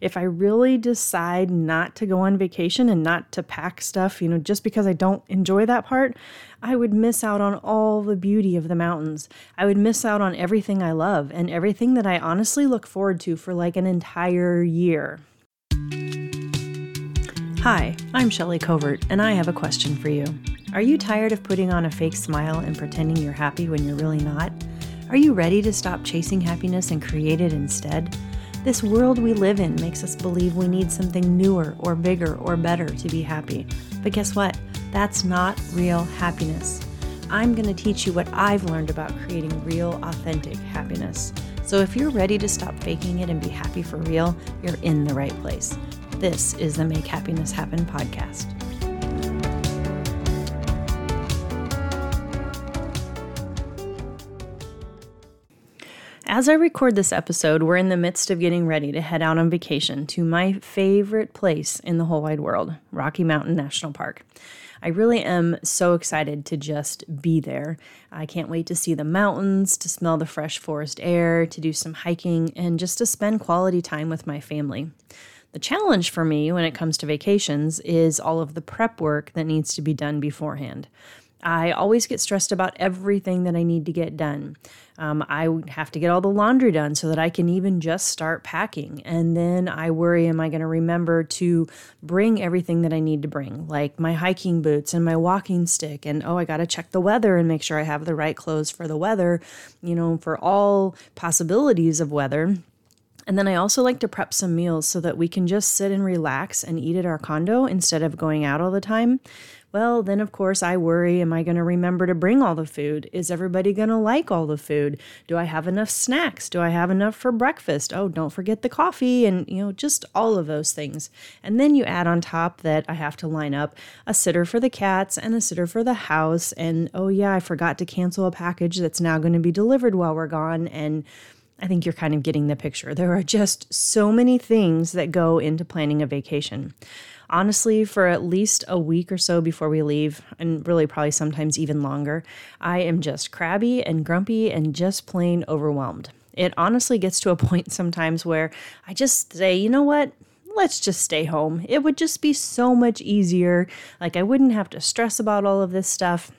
If I really decide not to go on vacation and not to pack stuff, you know, just because I don't enjoy that part, I would miss out on all the beauty of the mountains. I would miss out on everything I love and everything that I honestly look forward to for like an entire year. Hi, I'm Shelly Covert, and I have a question for you. Are you tired of putting on a fake smile and pretending you're happy when you're really not? Are you ready to stop chasing happiness and create it instead? This world we live in makes us believe we need something newer or bigger or better to be happy. But guess what? That's not real happiness. I'm going to teach you what I've learned about creating real, authentic happiness. So if you're ready to stop faking it and be happy for real, you're in the right place. This is the Make Happiness Happen podcast. As I record this episode, we're in the midst of getting ready to head out on vacation to my favorite place in the whole wide world, Rocky Mountain National Park. I really am so excited to just be there. I can't wait to see the mountains, to smell the fresh forest air, to do some hiking, and just to spend quality time with my family. The challenge for me when it comes to vacations is all of the prep work that needs to be done beforehand. I always get stressed about everything that I need to get done. Um, I have to get all the laundry done so that I can even just start packing. And then I worry, am I going to remember to bring everything that I need to bring, like my hiking boots and my walking stick? And oh, I got to check the weather and make sure I have the right clothes for the weather, you know, for all possibilities of weather. And then I also like to prep some meals so that we can just sit and relax and eat at our condo instead of going out all the time. Well, then of course I worry am I going to remember to bring all the food? Is everybody going to like all the food? Do I have enough snacks? Do I have enough for breakfast? Oh, don't forget the coffee and, you know, just all of those things. And then you add on top that I have to line up a sitter for the cats and a sitter for the house. And oh, yeah, I forgot to cancel a package that's now going to be delivered while we're gone. And I think you're kind of getting the picture. There are just so many things that go into planning a vacation honestly, for at least a week or so before we leave, and really probably sometimes even longer, I am just crabby and grumpy and just plain overwhelmed. It honestly gets to a point sometimes where I just say, you know what? Let's just stay home. It would just be so much easier. Like, I wouldn't have to stress about all of this stuff.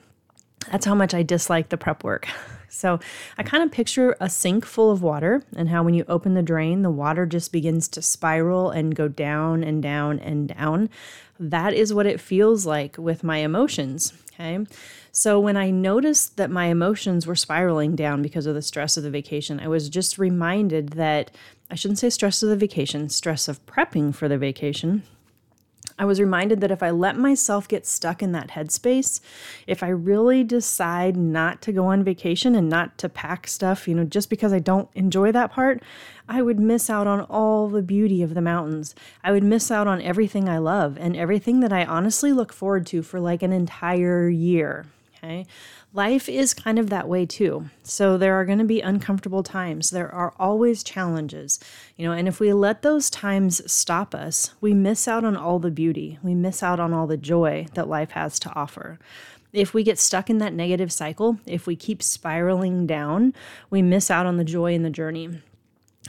That's how much I dislike the prep work. So I kind of picture a sink full of water and how when you open the drain, the water just begins to spiral and go down and down and down. That is what it feels like with my emotions. Okay. So when I noticed that my emotions were spiraling down because of the stress of the vacation, I was just reminded that I shouldn't say stress of the vacation, stress of prepping for the vacation I was reminded that if I let myself get stuck in that headspace, if I really decide not to go on vacation and not to pack stuff, you know, just because I don't enjoy that part, I would miss out on all the beauty of the mountains. I would miss out on everything I love and everything that I honestly look forward to for like an entire year. Okay life is kind of that way too. So there are going to be uncomfortable times. There are always challenges, you know, and if we let those times stop us, we miss out on all the beauty. We miss out on all the joy that life has to offer. If we get stuck in that negative cycle, if we keep spiraling down, we miss out on the joy in the journey.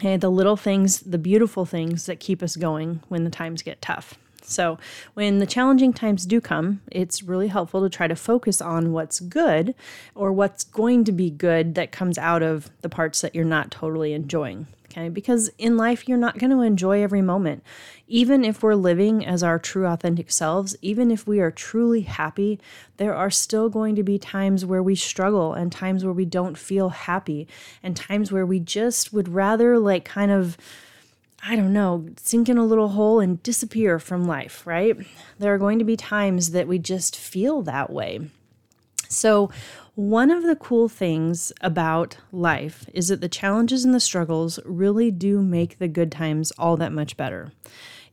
Hey, the little things, the beautiful things that keep us going when the times get tough. So, when the challenging times do come, it's really helpful to try to focus on what's good or what's going to be good that comes out of the parts that you're not totally enjoying. Okay, because in life, you're not going to enjoy every moment. Even if we're living as our true, authentic selves, even if we are truly happy, there are still going to be times where we struggle and times where we don't feel happy and times where we just would rather, like, kind of I don't know, sink in a little hole and disappear from life, right? There are going to be times that we just feel that way. So, one of the cool things about life is that the challenges and the struggles really do make the good times all that much better.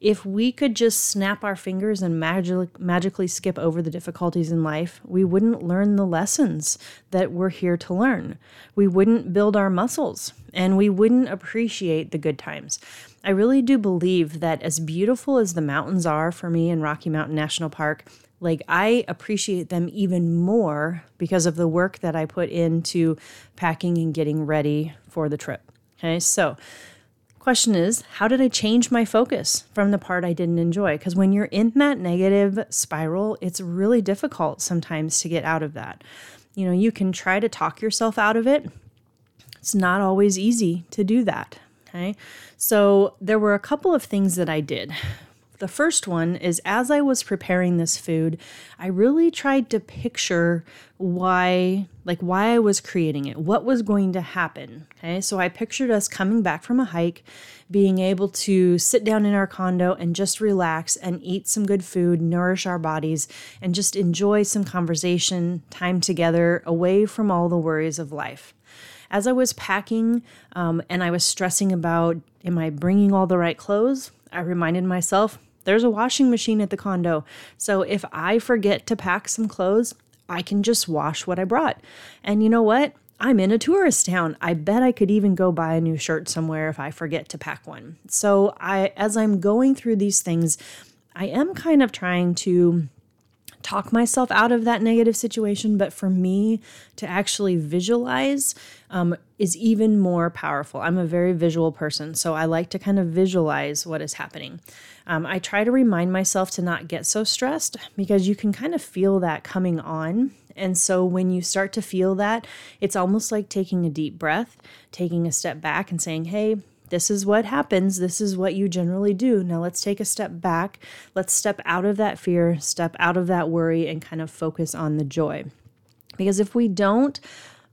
If we could just snap our fingers and magic- magically skip over the difficulties in life, we wouldn't learn the lessons that we're here to learn. We wouldn't build our muscles and we wouldn't appreciate the good times. I really do believe that as beautiful as the mountains are for me in Rocky Mountain National Park, like I appreciate them even more because of the work that I put into packing and getting ready for the trip. Okay, so question is, how did I change my focus from the part I didn't enjoy? Because when you're in that negative spiral, it's really difficult sometimes to get out of that. You know, you can try to talk yourself out of it. It's not always easy to do that. Okay. So there were a couple of things that I did. The first one is as I was preparing this food, I really tried to picture why, like, why I was creating it, what was going to happen. Okay, so I pictured us coming back from a hike, being able to sit down in our condo and just relax and eat some good food, nourish our bodies, and just enjoy some conversation, time together, away from all the worries of life as I was packing um, and I was stressing about, am I bringing all the right clothes? I reminded myself there's a washing machine at the condo. So if I forget to pack some clothes, I can just wash what I brought. And you know what? I'm in a tourist town. I bet I could even go buy a new shirt somewhere if I forget to pack one. So I as I'm going through these things, I am kind of trying to talk myself out of that negative situation, but for me to actually visualize um, is even more powerful. I'm a very visual person, so I like to kind of visualize what is happening. Um, I try to remind myself to not get so stressed because you can kind of feel that coming on. And so when you start to feel that, it's almost like taking a deep breath, taking a step back, and saying, hey, this is what happens. This is what you generally do. Now let's take a step back. Let's step out of that fear, step out of that worry, and kind of focus on the joy. Because if we don't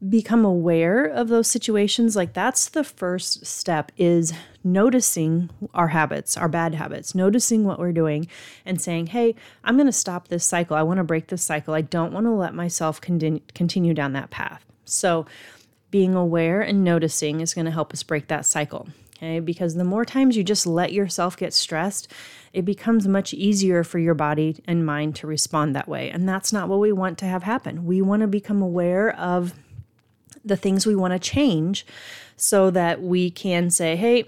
become aware of those situations, like that's the first step is noticing our habits, our bad habits, noticing what we're doing and saying, hey, I'm going to stop this cycle. I want to break this cycle. I don't want to let myself continue down that path. So, being aware and noticing is going to help us break that cycle. Okay, because the more times you just let yourself get stressed, it becomes much easier for your body and mind to respond that way. And that's not what we want to have happen. We want to become aware of the things we want to change so that we can say, hey,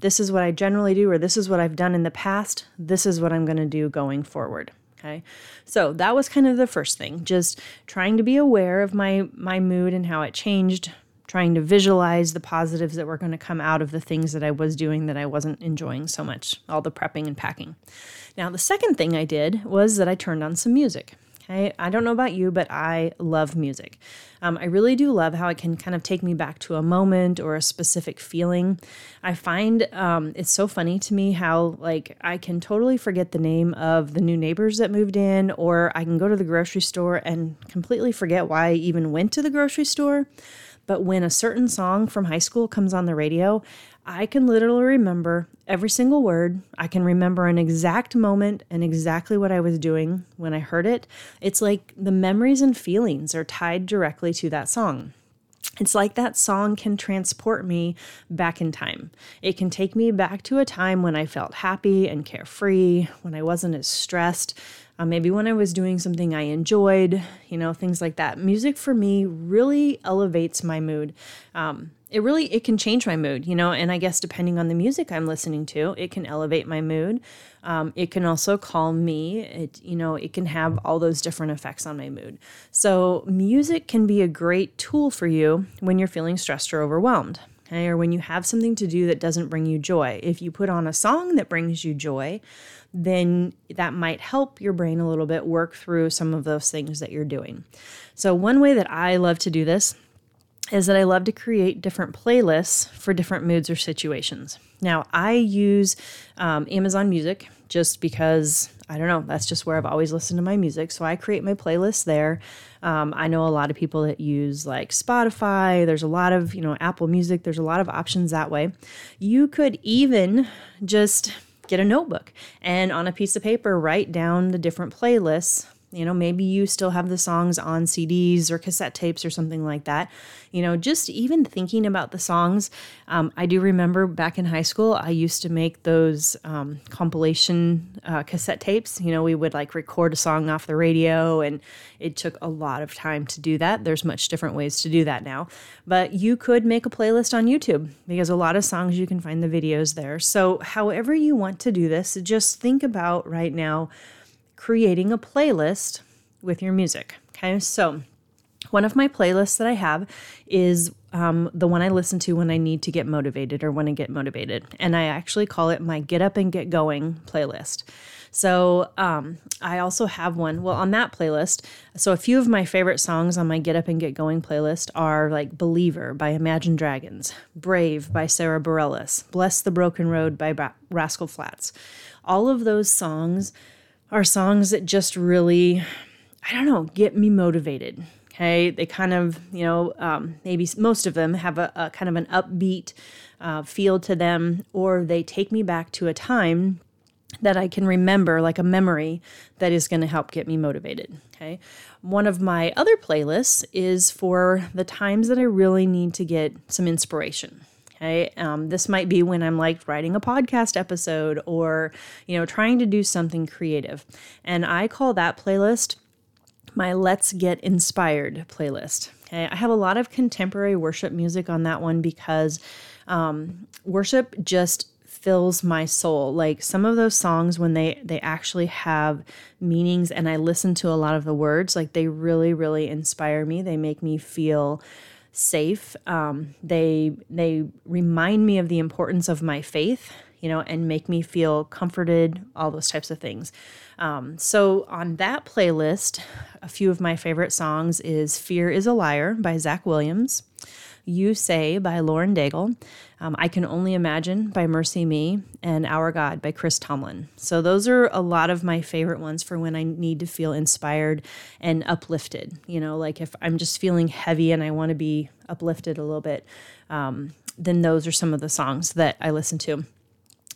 this is what I generally do, or this is what I've done in the past. This is what I'm going to do going forward. Okay. So that was kind of the first thing, just trying to be aware of my my mood and how it changed trying to visualize the positives that were going to come out of the things that I was doing that I wasn't enjoying so much, all the prepping and packing. Now, the second thing I did was that I turned on some music. Okay, I don't know about you, but I love music. Um, I really do love how it can kind of take me back to a moment or a specific feeling. I find um, it's so funny to me how, like, I can totally forget the name of the new neighbors that moved in, or I can go to the grocery store and completely forget why I even went to the grocery store. But when a certain song from high school comes on the radio, I can literally remember every single word. I can remember an exact moment and exactly what I was doing when I heard it. It's like the memories and feelings are tied directly to that song. It's like that song can transport me back in time. It can take me back to a time when I felt happy and carefree, when I wasn't as stressed, uh, maybe when I was doing something I enjoyed, you know, things like that. Music for me really elevates my mood. Um, it really it can change my mood, you know, and I guess depending on the music I'm listening to, it can elevate my mood. Um, it can also calm me. It you know it can have all those different effects on my mood. So music can be a great tool for you when you're feeling stressed or overwhelmed. Okay, or when you have something to do that doesn't bring you joy. If you put on a song that brings you joy, then that might help your brain a little bit work through some of those things that you're doing. So, one way that I love to do this is that I love to create different playlists for different moods or situations. Now, I use um, Amazon Music just because I don't know, that's just where I've always listened to my music. So I create my playlists there. Um, I know a lot of people that use like Spotify. There's a lot of, you know, Apple Music. There's a lot of options that way. You could even just get a notebook and on a piece of paper write down the different playlists you know maybe you still have the songs on cds or cassette tapes or something like that. You know just even thinking about the songs um, i do remember back in high school i used to make those um, compilation uh, cassette tapes. You know we would like record a song off the radio and it took a lot of time to do that. There's much different ways to do that now. But you could make a playlist on youtube because a lot of songs you can find the videos there. So however you want to do this just think about right now creating a playlist with your music. Okay, so one of my playlists that I have is um, the one I listen to when I need to get motivated or when I get motivated. And I actually call it my Get Up and Get Going playlist. So um, I also have one. Well, on that playlist, so a few of my favorite songs on my Get Up and Get Going playlist are like Believer by Imagine Dragons, Brave by Sara Bareilles, Bless the Broken Road by Rascal Flatts. All of those songs are songs that just really, I don't know, get me motivated. Okay, they kind of, you know, um, maybe most of them have a, a kind of an upbeat uh, feel to them, or they take me back to a time that I can remember, like a memory that is going to help get me motivated. Okay. One of my other playlists is for the times that I really need to get some inspiration. Um, this might be when I'm like writing a podcast episode or, you know, trying to do something creative. And I call that playlist my Let's Get Inspired playlist. Okay. I have a lot of contemporary worship music on that one because um, worship just fills my soul like some of those songs when they they actually have meanings and i listen to a lot of the words like they really really inspire me they make me feel safe. Um, they they remind me of the importance of my faith you know and make me feel comforted all those types of things. Um, so on that playlist a few of my favorite songs is fear is a liar by zach williams you Say by Lauren Daigle, um, I Can Only Imagine by MercyMe, and Our God by Chris Tomlin. So those are a lot of my favorite ones for when I need to feel inspired and uplifted. You know, like if I'm just feeling heavy and I want to be uplifted a little bit, um, then those are some of the songs that I listen to.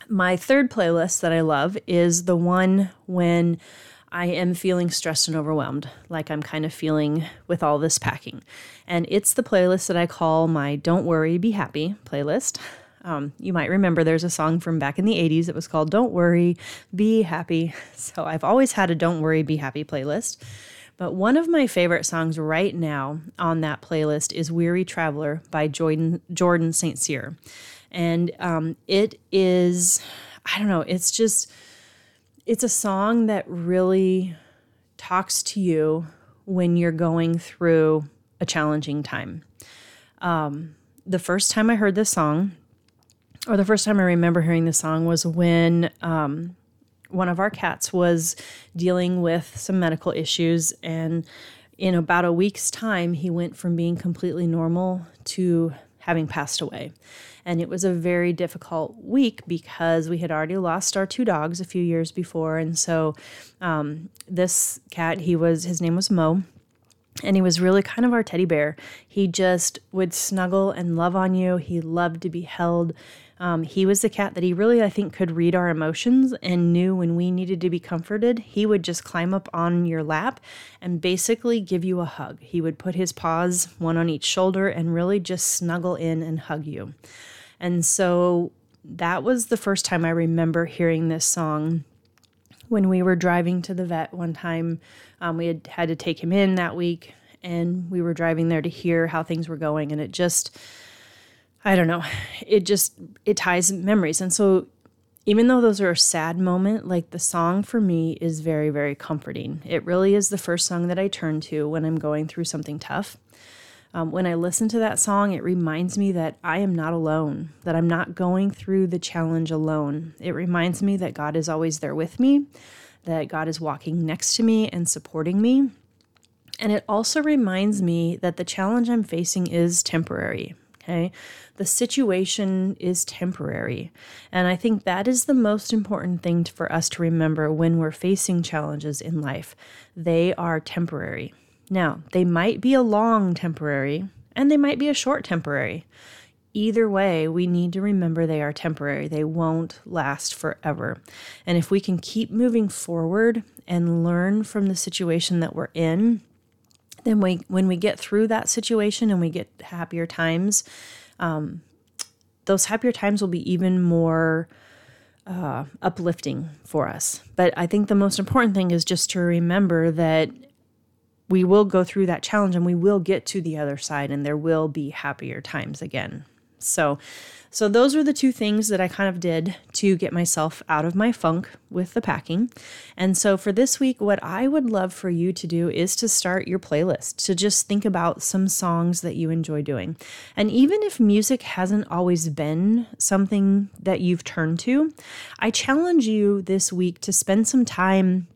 My third playlist that I love is the one when I am feeling stressed and overwhelmed, like I'm kind of feeling with all this packing. And it's the playlist that I call my Don't Worry, Be Happy playlist. Um, you might remember there's a song from back in the 80s that was called Don't Worry, Be Happy. So I've always had a Don't Worry, Be Happy playlist. But one of my favorite songs right now on that playlist is Weary Traveler by Jordan, Jordan St. Cyr. And um, it is, I don't know, it's just it's a song that really talks to you when you're going through a challenging time. Um, the first time I heard this song, or the first time I remember hearing the song, was when um, one of our cats was dealing with some medical issues. And in about a week's time, he went from being completely normal to having passed away. And it was a very difficult week because we had already lost our two dogs a few years before. And so um, this cat, he was, his name was Mo and he was really kind of our teddy bear. He just would snuggle and love on you. He loved to be held. Um, he was the cat that he really, I think, could read our emotions and knew when we needed to be comforted. He would just climb up on your lap and basically give you a hug. He would put his paws, one on each shoulder, and really just snuggle in and hug you. And so that was the first time I remember hearing this song when we were driving to the vet one time. Um, we had had to take him in that week, and we were driving there to hear how things were going, and it just, I don't know, it just it ties memories. And so, even though those are a sad moment, like the song for me is very very comforting. It really is the first song that I turn to when I'm going through something tough. Um, when I listen to that song, it reminds me that I am not alone, that I'm not going through the challenge alone. It reminds me that God is always there with me, that God is walking next to me and supporting me. And it also reminds me that the challenge I'm facing is temporary. Okay. The situation is temporary. And I think that is the most important thing for us to remember when we're facing challenges in life. They are temporary. Now, they might be a long temporary and they might be a short temporary. Either way, we need to remember they are temporary. They won't last forever. And if we can keep moving forward and learn from the situation that we're in, then we, when we get through that situation and we get happier times, um, those happier times will be even more uh, uplifting for us. But I think the most important thing is just to remember that we will go through that challenge and we will get to the other side and there will be happier times again. So, so those are the two things that I kind of did to get myself out of my funk with the packing. And so for this week, what I would love for you to do is to start your playlist, to just think about some songs that you enjoy doing. And even if music hasn't always been something that you've turned to, I challenge you this week to spend some time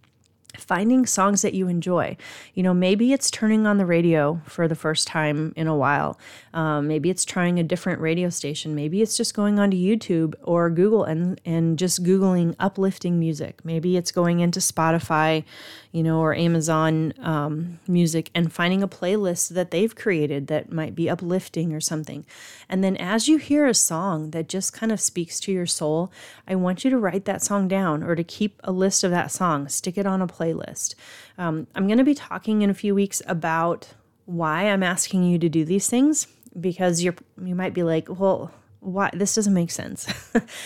finding songs that you enjoy. You know, maybe it's turning on the radio for the first time in a while. Um, maybe it's trying a different radio station. Maybe it's just going onto YouTube or Google and and just googling uplifting music. Maybe it's going into Spotify, you know, or Amazon um, Music and finding a playlist that they've created that might be uplifting or something. And then as you hear a song that just kind of speaks to your soul, I want you to write that song down or to keep a list of that song, stick it on a playlist. Um, I'm going to be talking in a few weeks about why I'm asking you to do these things because you're you might be like, well, why this doesn't make sense.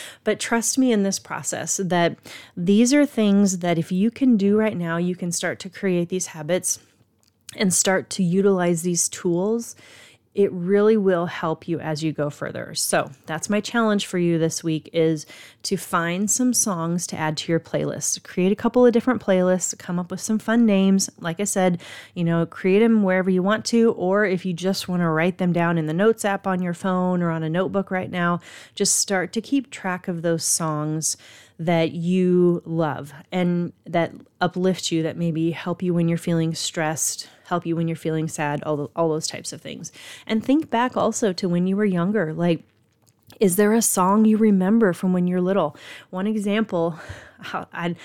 but trust me in this process that these are things that if you can do right now, you can start to create these habits and start to utilize these tools it really will help you as you go further. So, that's my challenge for you this week is to find some songs to add to your playlist. Create a couple of different playlists, come up with some fun names. Like I said, you know, create them wherever you want to or if you just want to write them down in the notes app on your phone or on a notebook right now, just start to keep track of those songs that you love and that uplift you, that maybe help you when you're feeling stressed, help you when you're feeling sad, all, the, all those types of things. And think back also to when you were younger. Like, is there a song you remember from when you're little? One example, I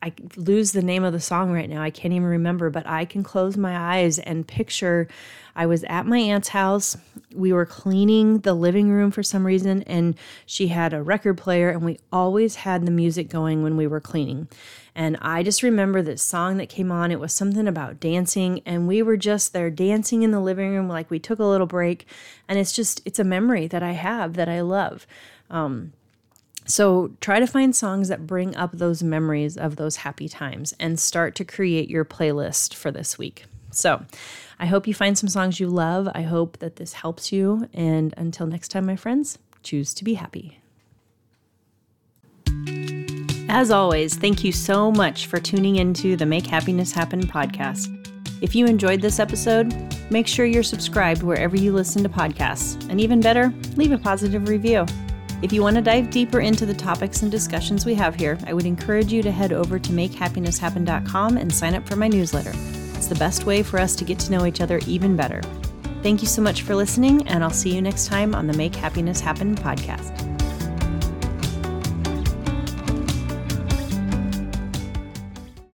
I lose the name of the song right now. I can't even remember, but I can close my eyes and picture I was at my aunt's house. We were cleaning the living room for some reason, and she had a record player, and we always had the music going when we were cleaning. And I just remember this song that came on. It was something about dancing, and we were just there dancing in the living room like we took a little break. And it's just, it's a memory that I have that I love. Um, so try to find songs that bring up those memories of those happy times and start to create your playlist for this week. So I hope you find some songs you love. I hope that this helps you. And until next time, my friends, choose to be happy. As always, thank you so much for tuning into the Make Happiness Happen podcast. If you enjoyed this episode, make sure you're subscribed wherever you listen to podcasts. And even better, leave a positive review. If you want to dive deeper into the topics and discussions we have here, I would encourage you to head over to makehappinesshappen.com and sign up for my newsletter. It's the best way for us to get to know each other even better. Thank you so much for listening, and I'll see you next time on the Make Happiness Happen podcast.